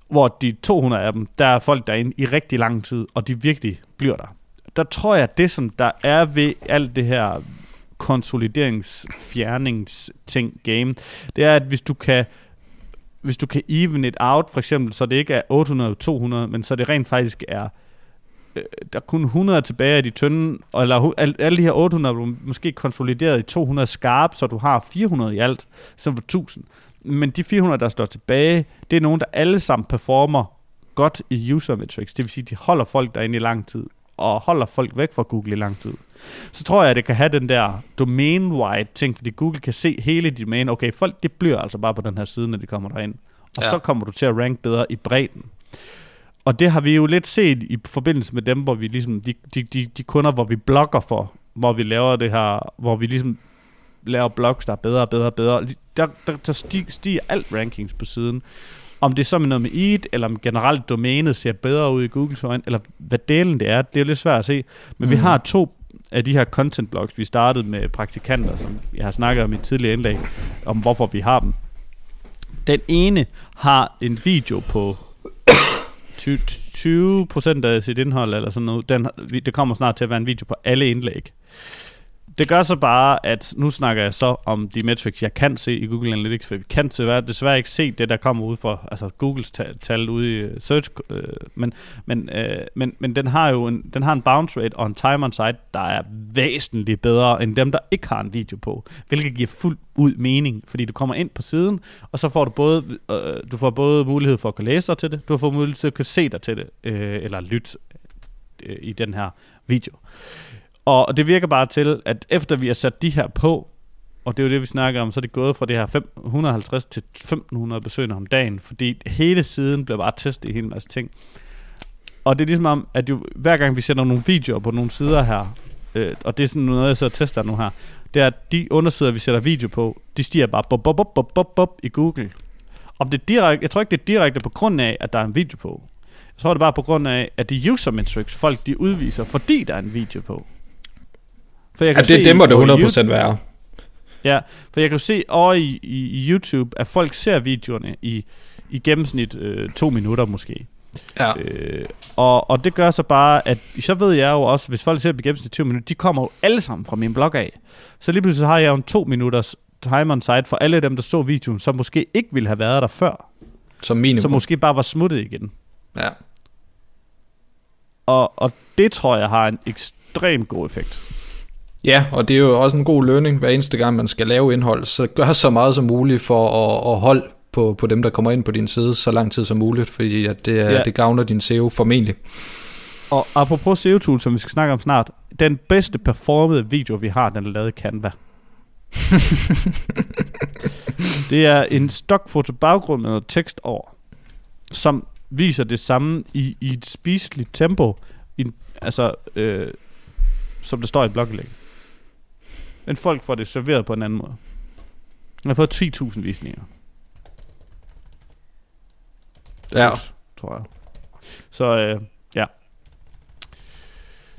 Hvor de 200 af dem, der er folk derinde i rigtig lang tid, og de virkelig bliver der. Der tror jeg, at det som der er ved alt det her konsolideringsfjerningsting game, det er, at hvis du kan hvis du kan even it out, for eksempel, så det ikke er 800 200, men så det rent faktisk er øh, der er kun 100 tilbage af de tynde, eller al- alle de her 800 er måske konsolideret i 200 skarp, så du har 400 i alt, som for 1000. Men de 400, der står tilbage, det er nogen, der alle sammen performer godt i user metrics. Det vil sige, de holder folk derinde i lang tid, og holder folk væk fra Google i lang tid. Så tror jeg, at det kan have den der domain-wide ting, fordi Google kan se hele dit domæne. Okay, folk de bliver altså bare på den her side, når de kommer derind. Og Ja. så kommer du til at rank bedre i bredden. Og det har vi jo lidt set i forbindelse med dem, hvor vi ligesom, de, de, de, de kunder, hvor vi blogger for, hvor vi laver det her, hvor vi ligesom laver blogs, der er bedre og bedre og bedre. Der, der, der stiger, stiger alt rankings på siden. Om det så er noget med EAT, eller om generelt domænet ser bedre ud i Googles øjne, eller hvad delen det er, det er jo lidt svært at se. Men mm. vi har to af de her content blogs, vi startede med praktikanter, som jeg har snakket om i et tidligere indlæg, om hvorfor vi har dem. Den ene har en video på 20, 20 procent af sit indhold, eller sådan noget. Den, det kommer snart til at være en video på alle indlæg. Det gør så bare, at nu snakker jeg så om de metrics, jeg kan se i Google Analytics, for vi kan desværre, desværre ikke se det, der kommer ud fra altså Googles tal ude i øh, search, øh, men, men, øh, men, men den har jo en, den har en bounce rate og en time on site, der er væsentligt bedre end dem, der ikke har en video på, hvilket giver fuldt ud mening, fordi du kommer ind på siden, og så får du både, øh, du får både mulighed for at kunne læse dig til det, du får mulighed for at kunne se dig til det, øh, eller lytte øh, i den her video. Og det virker bare til, at efter vi har sat de her på, og det er jo det, vi snakker om, så er det gået fra det her 550 til 1500 besøgende om dagen, fordi hele siden bliver bare testet i en hel masse ting. Og det er ligesom om, at jo, hver gang vi sætter nogle videoer på nogle sider her, øh, og det er sådan noget, jeg så tester nu her, det er, at de undersider, vi sætter video på, de stiger bare bop, bop, bop, bop, bop, bop i Google. Om det er direkte, jeg tror ikke, det er direkte på grund af, at der er en video på. Jeg tror, det er bare på grund af, at de user metrics, folk de udviser, fordi der er en video på. For jeg Ja, det, må det på 100% være. Ja, for jeg kan jo se over i, i, i YouTube, at folk ser videoerne i, i gennemsnit øh, to minutter måske. Ja. Øh, og, og det gør så bare, at så ved jeg jo også, hvis folk ser i gennemsnit 20 minutter, de kommer jo alle sammen fra min blog af. Så lige pludselig har jeg jo en to minutters time on site for alle dem, der så videoen, som måske ikke ville have været der før. Som minimum. Som måske bare var smuttet igen. Ja. Og, og det tror jeg har en ekstrem god effekt. Ja, og det er jo også en god lønning, hver eneste gang man skal lave indhold, så gør så meget som muligt for at, at holde på, på dem, der kommer ind på din side, så lang tid som muligt, fordi at det, ja. Det gavner din SEO formentlig. Og apropos SEO-tool, som vi skal snakke om snart, den bedste performede video, vi har, den er lavet i Canva. det er en stokfoto baggrund med noget tekst over, som viser det samme i, i et spiseligt tempo, i, altså, øh, som der står i blogindlæg. Men folk får det serveret på en anden måde. Jeg har fået 10.000 visninger, Ja, tror jeg. Så øh, ja.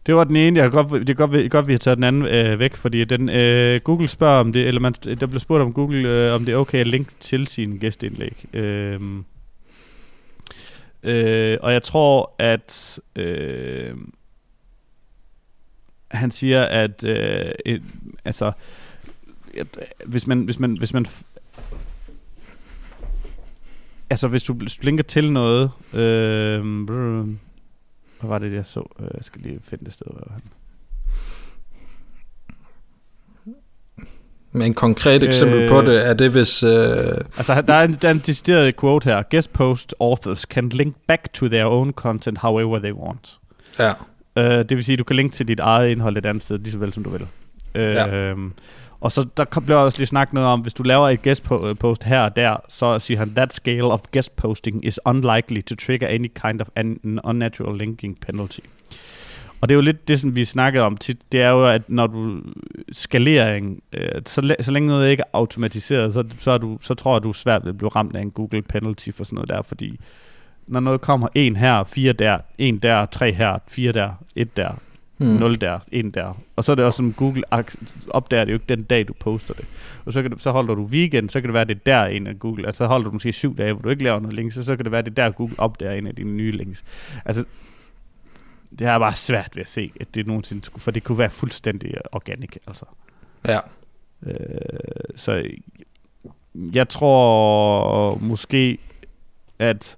Det var den ene. Jeg kan godt, det er godt, vi- godt, vi har taget den anden øh, væk, fordi den, øh, Google spørger om det, eller man, der blev spurgt om Google, øh, om det er okay at linke til sin gæsteindlæg. Øh, øh, og jeg tror, at øh, han siger, at øh, et, altså, at, hvis man, hvis man, hvis man altså hvis du linker til noget, øh, hvad var det, jeg så? Øh, Jeg skal lige finde det sted, hvor han. Men en konkret eksempel Øh. på det, er det hvis... Øh, Altså, der er, en, der er en decideret quote her. Guest post authors can link back to their own content however they want. ja, Uh, det vil sige, at du kan linke til dit eget indhold et andet sted, lige så vel som du vil. Uh, Ja. Og så der blev også lige snakket noget om, hvis du laver et guest po- post her og der, så siger han, that scale of guest posting is unlikely to trigger any kind of an unnatural linking penalty. Og det er jo lidt det, som vi snakkede om tit, det er jo, at når du skalering, øh, så, læ- så længe noget ikke er automatiseret, så, så, er du, så tror jeg, du er svært ved at blive ramt af en Google penalty for sådan noget der, fordi når noget kommer en her, fire der, en der, tre her, fire der, et der, hmm. 0 der, 1 der. Og så er det også som Google opdager det jo ikke den dag, du poster det. Og så, kan du, så holder du weekend, så kan det være, det er der en af Google, altså så holder du måske syv dage, hvor du ikke laver noget links, så, så kan det være, det er der Google opdager en af dine nye links. Altså, det er bare svært ved at se, at det nogensinde skulle, for det kunne være fuldstændig organic, altså. ja. Øh, så jeg tror måske, at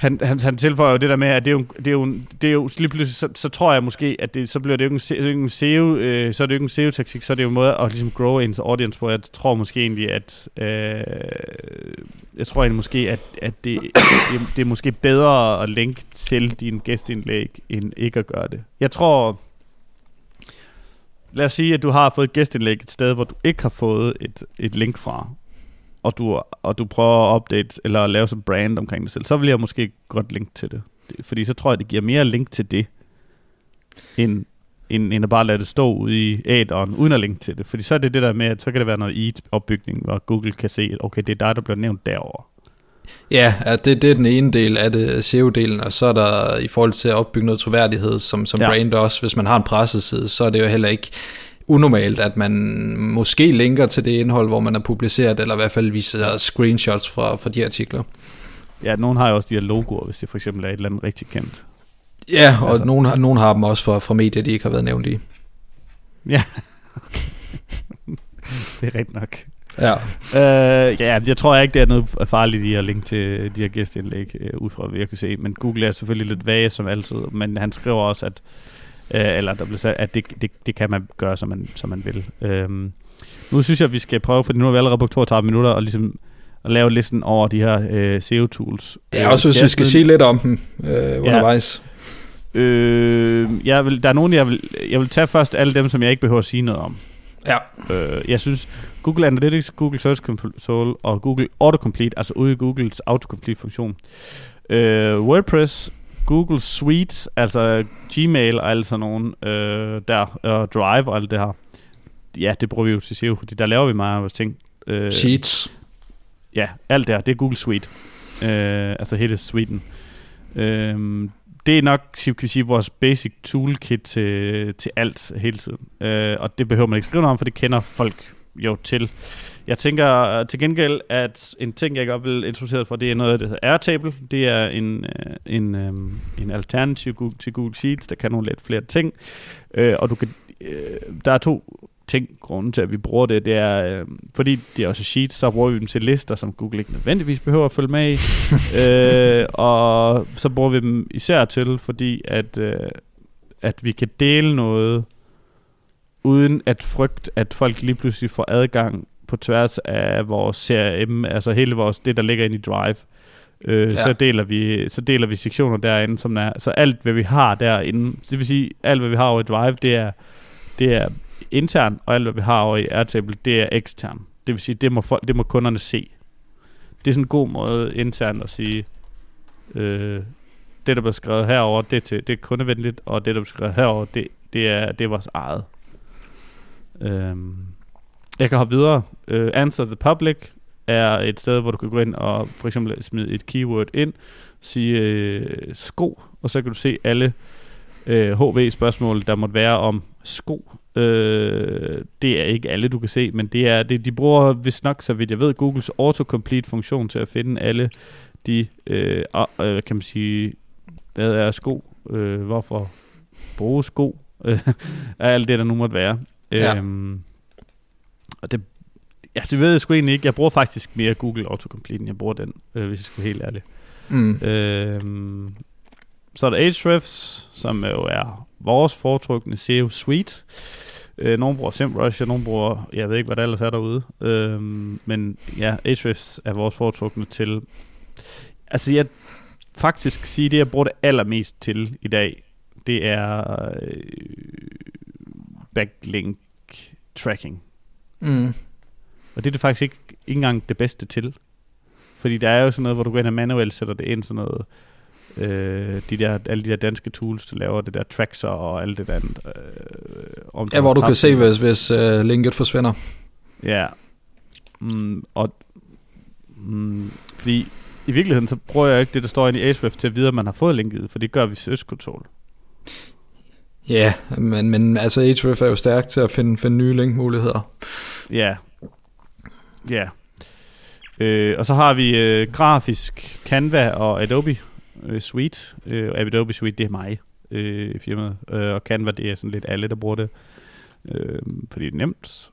han, han, han tilføjer jo det der med, at det er jo, det er jo, det er jo lige pludselig, så, så tror jeg måske, at det, så bliver det jo ikke en, det er jo ikke en SEO, øh, så er det jo ikke en SEO-taktik, så er det jo en måde at ligesom grow ens audience på. Jeg tror måske egentlig, at øh, jeg tror egentlig måske, at, at det, det, det er måske bedre at linke til din gæstindlæg, end ikke at gøre det. Jeg tror, lad os sige, at du har fået et gæstindlæg et sted, hvor du ikke har fået et, et link fra, og du, og du prøver at update eller lave sådan brand omkring dig selv, så vil jeg måske godt linke til det. Fordi så tror jeg, det giver mere link til det, end, end, end at bare lade det stå ude i adderen, uden at linke til det. Fordi så er det det der med, at så kan det være noget EAT-opbygning, hvor Google kan se, at okay, det er dig, der bliver nævnt derover. Ja, at det, det er den ene del af det, SEO-delen, og så er der i forhold til at opbygge noget troværdighed som, som ja. brand også, hvis man har en presseside, så er det jo heller ikke unormalt, at man måske linker til det indhold, hvor man har publiceret, eller i hvert fald viser screenshots fra, fra de artikler. Ja, nogen har jo også de her logoer, hvis det for eksempel er et eller andet rigtig kendt. Ja, og Altså. nogen, har- nogen har dem også fra, fra medier, de ikke har været nævnt i. Ja. det er rigtigt nok. Ja, Øh, ja, jeg tror ikke, det er noget farligt i at linke til de her gæstindlæg, øh, ud fra hvad jeg kan se. Men Google er selvfølgelig lidt vage som altid. Men han skriver også, at, øh, eller der blev sagt, at det, det, det kan man gøre, som man, som man vil. Øhm, nu synes jeg, at vi skal prøve, for nu har vi allerede brugt 32 minutter, og ligesom at lave listen over de her øh, SEO-tools. ja også hvis vi skal sige lidt om dem øh, undervejs. Øh, jeg vil, der er nogle, jeg vil, jeg vil tage først alle dem, som jeg ikke behøver at sige noget om. Ja. Øh, jeg synes, Google Analytics, Google Search Console og Google Autocomplete, altså ude i Googles autocomplete-funktion. Øh, WordPress, Google Suite, altså Gmail og alt sådan nogle øh, der, og Drive og alt det her. Ja, det bruger vi jo til SEO, fordi der laver vi meget af vores ting. Øh, Sheets. Ja, alt der, det er Google Suite. Øh, altså hele suiten. Øh, det er nok, skal vi sige, vores basic toolkit til, til alt hele tiden. Øh, og det behøver man ikke skrive noget om, for det kender folk jo til. Jeg tænker øh, til gengæld, at en ting, jeg godt vil introducere for, det er noget, der hedder Airtable. Det er en, øh, en, øh, en alternativ til Google Sheets, der kan nogle lidt flere ting. Og du kan, der er to ting, grunden til, at vi bruger det, det er, øh, fordi det er også sheets, så bruger vi dem til lister, som Google ikke nødvendigvis behøver at følge med i. øh, og så bruger vi dem især til, fordi at, øh, at vi kan dele noget, uden at frygte, at folk lige pludselig får adgang på tværs af vores CRM, altså hele vores, det, der ligger inde i Drive. Øh, Ja. så, deler vi, så deler vi sektioner derinde, som er, så alt, hvad vi har derinde, det vil sige, alt, hvad vi har over i Drive, det er, det er intern, og alt, hvad vi har over i Airtable, det er ekstern. Det vil sige, det må, folk, det må kunderne se. Det er sådan en god måde internt at sige, øh, det, der bliver skrevet herover det er, til, det er kundevenligt, og det, der bliver skrevet herover det, det, er, det er vores eget. Øhm, jeg kan hoppe videre. Uh, Answer the Public er et sted, hvor du kan gå ind og for eksempel smide et keyword ind, sige øh, sko, og så kan du se alle øh, HV-spørgsmål, der måtte være om sko. Øh, det er ikke alle, du kan se, men det er det, de bruger vist nok, så vidt jeg ved, Googles autocomplete-funktion til at finde alle de, øh, øh, kan man sige, hvad er sko, øh, hvorfor bruge sko, øh, alt det, der nu måtte være. Ja. Øhm, og det, ja, det ved jeg sgu egentlig ikke. Jeg bruger faktisk mere Google Autocomplete, end jeg bruger den, øh, hvis jeg skal være helt ærlig. Mm. Øhm, så er der Ahrefs, som jo er vores foretrukne SEO Suite. Øh, nogle bruger SEMrush, og nogle bruger, jeg ved ikke, hvad der ellers er derude. Øhm, men ja, Ahrefs er vores foretrukne til. Altså jeg faktisk sige, det jeg bruger det allermest til i dag, det er øh, backlink tracking. Mm. Og det er det faktisk ikke, ikke engang det bedste til. Fordi der er jo sådan noget, hvor du går ind og manuelt sætter det ind, sådan noget, øh, de der, alle de der danske tools, der laver det der trackser og alt det der andet. Øh, om ja, hvor du kan se, hvis, hvis uh, linket forsvinder. Ja. Mm, og mm, fordi i virkeligheden, så bruger jeg ikke det, der står inde i Ahrefs til at vide, at man har fået linket, for det gør vi Search Console. Ja, men, men altså Ahrefs er jo stærk til at finde, finde nye linkmuligheder. Ja. Ja. Øh, og så har vi øh, grafisk Canva og Adobe øh, Suite. Øh, Adobe Suite, det er mig øh, firmaet. Øh, og Canva, det er sådan lidt alle, der bruger det. Øh, fordi det er nemt.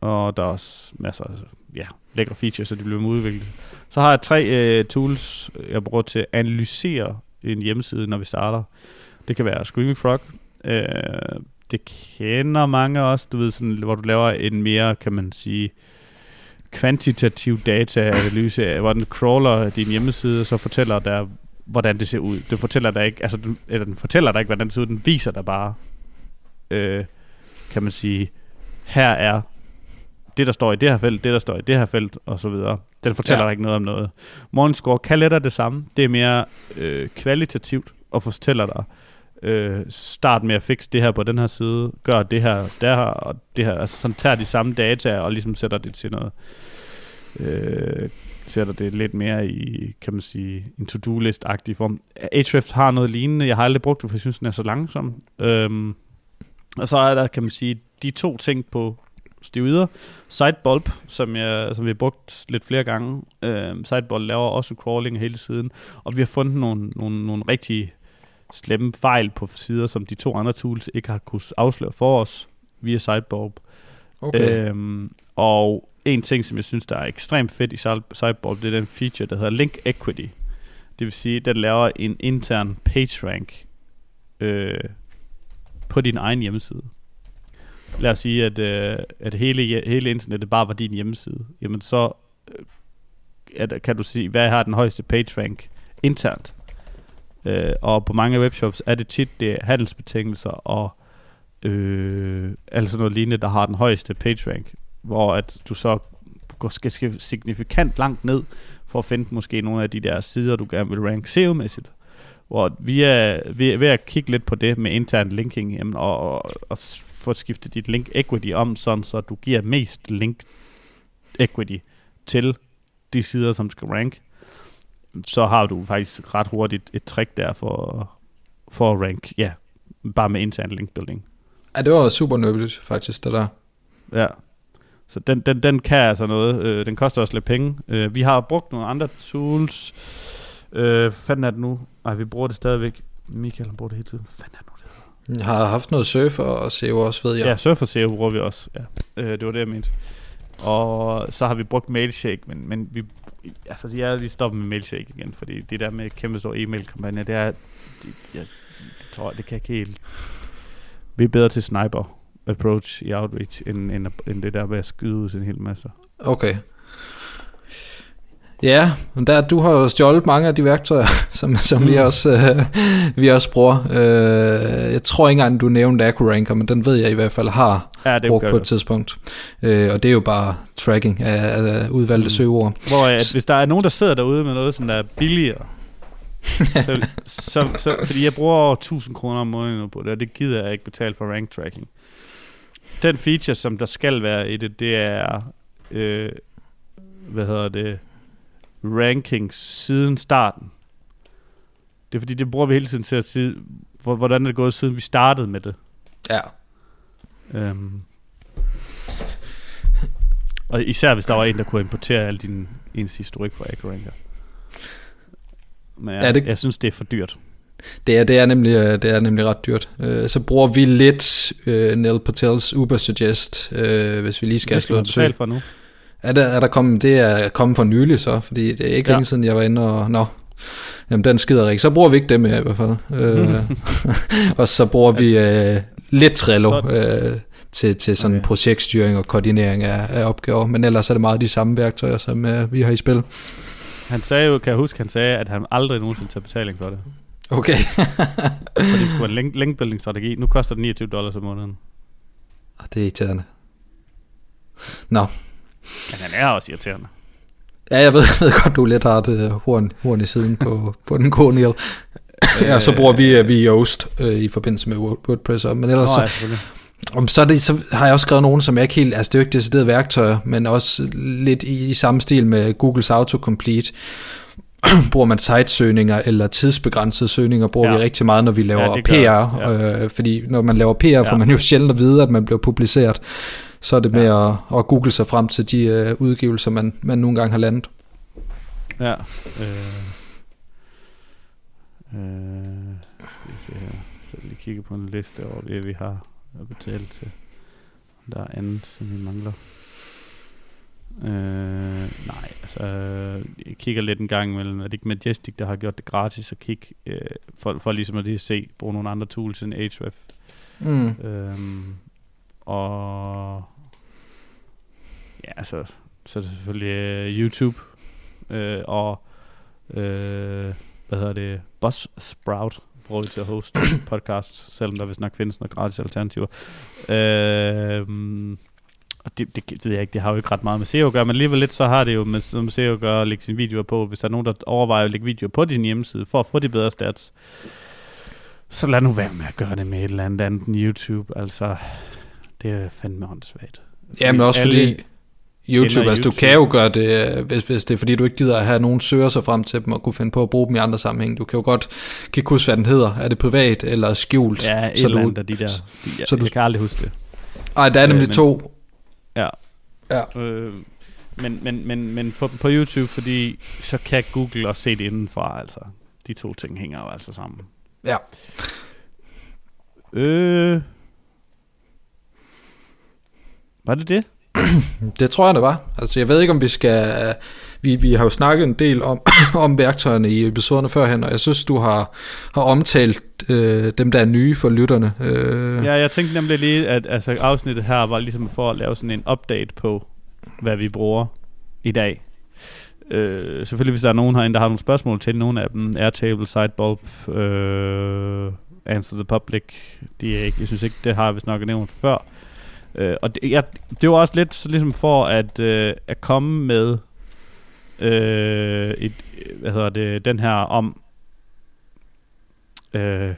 Og der er også masser af ja, lækre features, så de bliver udviklet. Så har jeg tre øh, tools, jeg bruger til at analysere en hjemmeside, når vi starter. Det kan være Screaming Frog. Øh, det kender mange også, du ved, sådan, hvor du laver en mere, kan man sige, kvantitativ dataanalyse, hvor den crawler din hjemmeside, og så fortæller der, hvordan det ser ud. Det fortæller dig ikke, altså, du, eller den fortæller dig ikke, hvordan det ser ud, den viser dig bare, øh, kan man sige, her er det, der står i det her felt, det, der står i det her felt, og så videre. Den fortæller ja. dig ikke noget om noget. Morgenscore kan lettere det samme. Det er mere øh, kvalitativt, og fortæller dig, øh, start med at fikse det her på den her side, gør det her, der her, og det her. Altså sådan tager de samme data, og ligesom sætter det til noget, øh, sætter det lidt mere i, kan man sige, en to-do-list-agtig form. Ahrefs har noget lignende. Jeg har aldrig brugt det, for jeg synes, den er så langsom. Øhm, og så er der, kan man sige, de to ting på stivider. Sidebulb, som, jeg, som vi har brugt lidt flere gange. Øh, Sidebulb laver også crawling hele tiden, og vi har fundet nogle, nogle, nogle rigtig slemme fejl på sider, som de to andre tools ikke har kunnet afsløre for os via Sidebulb. Okay. Øhm, og en ting, som jeg synes, der er ekstremt fedt i Sidebulb, det er den feature, der hedder Link Equity. Det vil sige, at den laver en intern PageRank øh, på din egen hjemmeside lad os sige, at, øh, at hele, hele internettet bare var din hjemmeside, jamen så øh, at, kan du sige, hvad har den højeste page rank internt. Øh, og på mange webshops er det tit det er handelsbetingelser og øh, altså noget lignende, der har den højeste page rank, hvor at du så går skal, skal signifikant langt ned for at finde måske nogle af de der sider, du gerne vil rank SEO-mæssigt. Hvor vi er ved, ved at kigge lidt på det med intern linking jamen, og, og, og få skiftet dit link equity om, sådan så du giver mest link equity til de sider, som skal rank, så har du faktisk ret hurtigt et trick der for, for at rank, ja, bare med intern link building. Ja, det var super nødvendigt faktisk, det der. Ja, så den, den, den kan altså noget. Øh, den koster også lidt penge. Øh, vi har brugt nogle andre tools. Øh, fanden er det nu? Nej, vi bruger det stadigvæk. Michael bruger det hele tiden. Fanden er det nu? Jeg har haft noget surf og SEO også, ved jeg. Ja, surf og SEO bruger vi også. Ja. Øh, det var det, jeg mente. Og så har vi brugt Mailshake, men, men vi, altså, ja, vi stopper med Mailshake igen, fordi det der med kæmpe store e-mail-kampagne, det er, det, jeg, det tror jeg, det kan ikke helt... Vi er bedre til sniper approach i outreach, end, end, end det der med at skyde ud en hel masse. Okay. Ja, men der, du har jo stjålet mange af de værktøjer, som, som mm. vi, også, øh, vi også bruger. Øh, jeg tror ikke engang, du nævnte AccuRanker, men den ved jeg i hvert fald har ja, det brugt på et tidspunkt. Øh, og det er jo bare tracking af, af udvalgte mm. søgeord. Hvor at hvis der er nogen, der sidder derude med noget, som der er billigere, så, så, så, fordi jeg bruger over 1000 kroner om måneden på det, og det gider jeg ikke betale for rank tracking. Den feature, som der skal være i det, det er, øh, hvad hedder det, rankings siden starten. Det er fordi, det bruger vi hele tiden til at sige, hvordan er det gået, siden vi startede med det. Ja. Øhm. Og især hvis der var en, der kunne importere al din ens historik fra AcroRanker. Men jeg, ja, det... jeg synes, det er for dyrt. Det er, det er, nemlig, øh, det er nemlig ret dyrt. Øh, så bruger vi lidt uh, Neil Patels Uber Suggest, uh, hvis vi lige skal slå et søg. for nu. Er der, er der kommet, det er kommet for nylig så, fordi det er ikke ja. længe siden, jeg var inde og... Nå, jamen den skider ikke. Så bruger vi ikke det mere i hvert fald. uh, og så bruger vi uh, lidt Trello uh, til, til sådan okay. projektstyring og koordinering af, af opgaver, men ellers er det meget de samme værktøjer, som uh, vi har i spil. Han sagde jo, kan jeg huske, han sagde, at han aldrig nogensinde tager betaling for det. Okay. Fordi det skulle være en link, link strategi. Nu koster det 29 dollars om måneden. Ah, det er irriterende. Nå. Men han er også irriterende. Ja, jeg ved, jeg ved godt, du lidt har det horn, horn i siden på, på den gode Neil. ja, så bruger vi, vi Yoast øh, i forbindelse med WordPress. Men ellers Nå, så, om så, det, så har jeg også skrevet nogen, som jeg ikke helt, altså det er jo ikke decideret værktøjer, men også lidt i, i samme stil med Googles Autocomplete, bruger man sitesøgninger eller tidsbegrænsede søgninger, bruger ja. vi rigtig meget, når vi laver ja, PR. Ja. Øh, fordi når man laver PR, ja. får man jo sjældent at vide, at man bliver publiceret. Så er det med ja. at, at google sig frem til de øh, udgivelser, man, man nogle gange har landet. Ja. Øh, øh, skal vi se her. Så lige kigge på en liste over det, vi har betalt til. Der er andet, som vi mangler. Øh, nej, altså, jeg kigger lidt en gang imellem, er det ikke Majestic, der har gjort det gratis at kigge, øh, for, for ligesom at lige se, bruge nogle andre tools end Ahrefs. Mm. Øhm, og ja, altså, så er det selvfølgelig uh, YouTube, øh, og øh, hvad hedder det, Buzzsprout bruger til at hoste podcast, selvom der vist nok findes noget gratis alternativer. Øh, og det, det, det, det, ikke, det har jo ikke ret meget med SEO at gøre, men alligevel lidt så har det jo med, med SEO at gøre at lægge sine videoer på. Hvis der er nogen, der overvejer at lægge videoer på din hjemmeside for at få de bedre stats, så lad nu være med at gøre det med et eller andet andet end YouTube. Altså, det er fandme åndssvagt. Ja, men også fordi YouTube, altså YouTube. du kan jo gøre det, hvis, hvis det er fordi, du ikke gider at have nogen søger sig frem til dem og kunne finde på at bruge dem i andre sammenhæng. Du kan jo godt, kan ikke huske, hvad den hedder. Er det privat eller skjult? Ja, et så eller andet af de der. De, ja, så du, jeg kan aldrig huske det. Ej, der er nemlig øh, men, to Ja. ja. Øh, men, men, men, men få dem på YouTube, fordi så kan Google også se det indenfra, altså. De to ting hænger jo altså sammen. Ja. Øh... Var det det? det tror jeg, det var. Altså, jeg ved ikke, om vi skal... Vi, vi har jo snakket en del om, om værktøjerne i episoderne førhen, og jeg synes, du har, har omtalt øh, dem, der er nye for lytterne. Øh. Ja, jeg tænkte nemlig lige, at altså, afsnittet her var ligesom for at lave sådan en update på, hvad vi bruger i dag. Øh, selvfølgelig, hvis der er nogen herinde, der har nogle spørgsmål til nogle af dem, Airtable, Sidebulb, øh, Answer the Public, de er ikke, jeg synes ikke, det har vist nok nævnt før. Øh, og det, jeg, det var også lidt så ligesom for at, øh, at komme med øh, et, hvad hedder det, den her om, øh,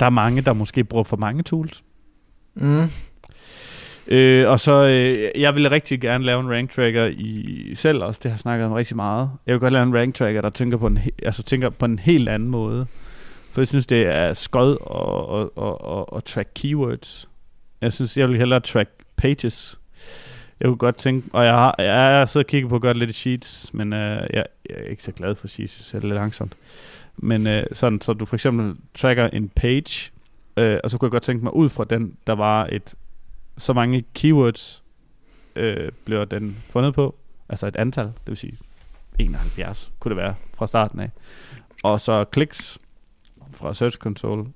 der er mange, der måske bruger for mange tools. Mm. Øh, og så, øh, jeg ville rigtig gerne lave en rank tracker i selv også, det har jeg snakket om rigtig meget. Jeg vil godt lave en rank tracker, der tænker på en, altså tænker på en helt anden måde. For jeg synes, det er skod og, og, og, og, og track keywords. Jeg synes, jeg vil hellere track pages. Jeg kunne godt tænke, og jeg har, jeg har siddet og kigget på godt lidt i sheets, men øh, jeg, jeg er ikke så glad for sheets, jeg er det lidt langsomt. Men øh, sådan, så du for eksempel tracker en page, øh, og så kunne jeg godt tænke mig ud fra den, der var et, så mange keywords, øh, bliver den fundet på, altså et antal, det vil sige 71 kunne det være fra starten af. Og så clicks fra Search Console,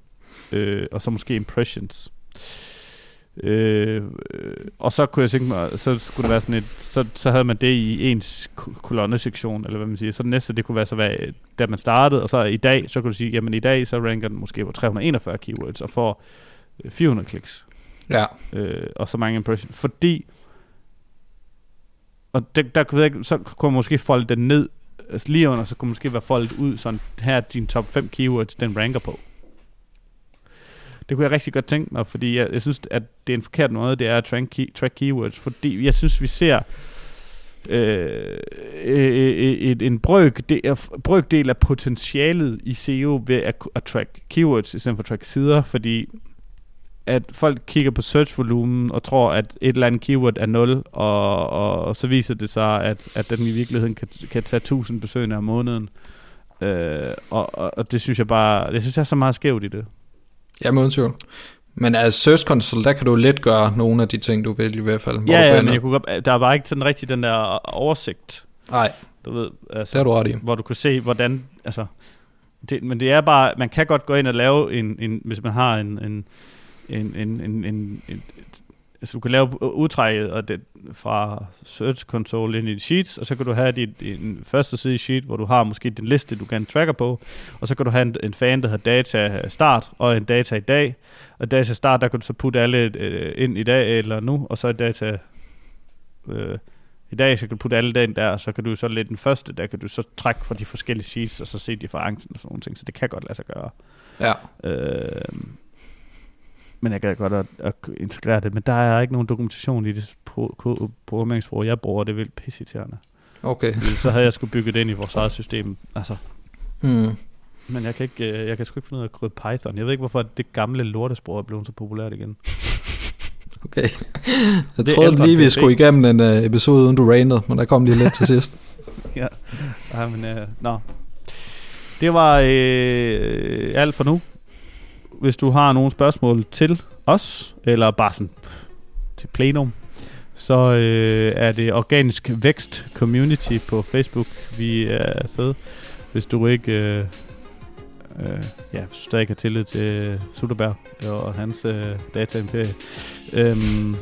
øh, og så måske impressions. Øh, øh, og så kunne jeg tænke mig, så skulle det være sådan et, så, så havde man det i ens kolonnesektion, eller hvad man siger. Så det næste, det kunne være så, hvad, da man startede, og så i dag, så kunne du sige, jamen i dag, så ranker den måske på 341 keywords, og får 400 øh, kliks. Ja. Øh, og så mange impressions. Fordi, og det, der kunne jeg, så kunne man måske folde den ned, altså lige under, så kunne man måske være foldet ud, sådan her er din top 5 keywords, den ranker på. Det kunne jeg rigtig godt tænke mig, fordi jeg, jeg synes, at det er en forkert måde, det er at track, key, track keywords, fordi jeg synes, vi ser øh, øh, øh, øh et, en brøkdel, brøkdel af potentialet i SEO ved at, at track keywords i stedet for at track sider, fordi at folk kigger på search-volumen og tror, at et eller andet keyword er 0, og, og, og så viser det sig, at, at den i virkeligheden kan, kan tage 1000 besøgende om måneden. Øh, og, og, og det synes jeg bare, jeg synes jeg er så meget skævt i det. Ja, uden tvivl. Men altså Search Console, der kan du let gøre nogle af de ting, du vil i hvert fald. Ja, ja, men jeg kunne godt, der var ikke sådan rigtig den der oversigt. Nej, du ved, altså, det du ret i. Hvor du kunne se, hvordan, altså, det, men det er bare, man kan godt gå ind og lave en, en hvis man har en, en, en, en, en, en altså du kan lave udtrækket og det, fra Search Console ind i Sheets, og så kan du have dit, en første side i Sheet, hvor du har måske din liste, du kan tracker på, og så kan du have en, en fan, der hedder data start, og en data i dag, og data start, der kan du så putte alle øh, ind i dag eller nu, og så data øh, i dag, så kan du putte alle den der, og så kan du så lidt den første, der kan du så trække fra de forskellige sheets, og så se differencen og sådan nogle ting, så det kan godt lade sig gøre. Ja. Øh, men jeg kan godt at, at integrere det, men der er ikke nogen dokumentation i det programmeringssprog, jeg bruger, det er vildt pissiterende. Okay. så havde jeg skulle bygge det ind i vores eget system. Altså. Mm. Men jeg kan, ikke, øh, jeg kan sgu ikke finde ud af at krydde Python. Jeg ved ikke, hvorfor det gamle lortesprog er blevet så populært igen. Okay. Jeg det troede lige, vi skulle igennem en uh, episode, uden du rainede, men der kom lige lidt til sidst. ja, ja men uh, nå. Det var øh, alt for nu hvis du har nogle spørgsmål til os, eller bare sådan til plenum, så øh, er det Organisk Vækst Community på Facebook, vi er afsted. Hvis du ikke øh, øh, ja, hvis du stadig har tillid til Sutterberg og hans øh, data imperie. Øhm,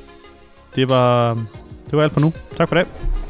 det var det var alt for nu. Tak for det.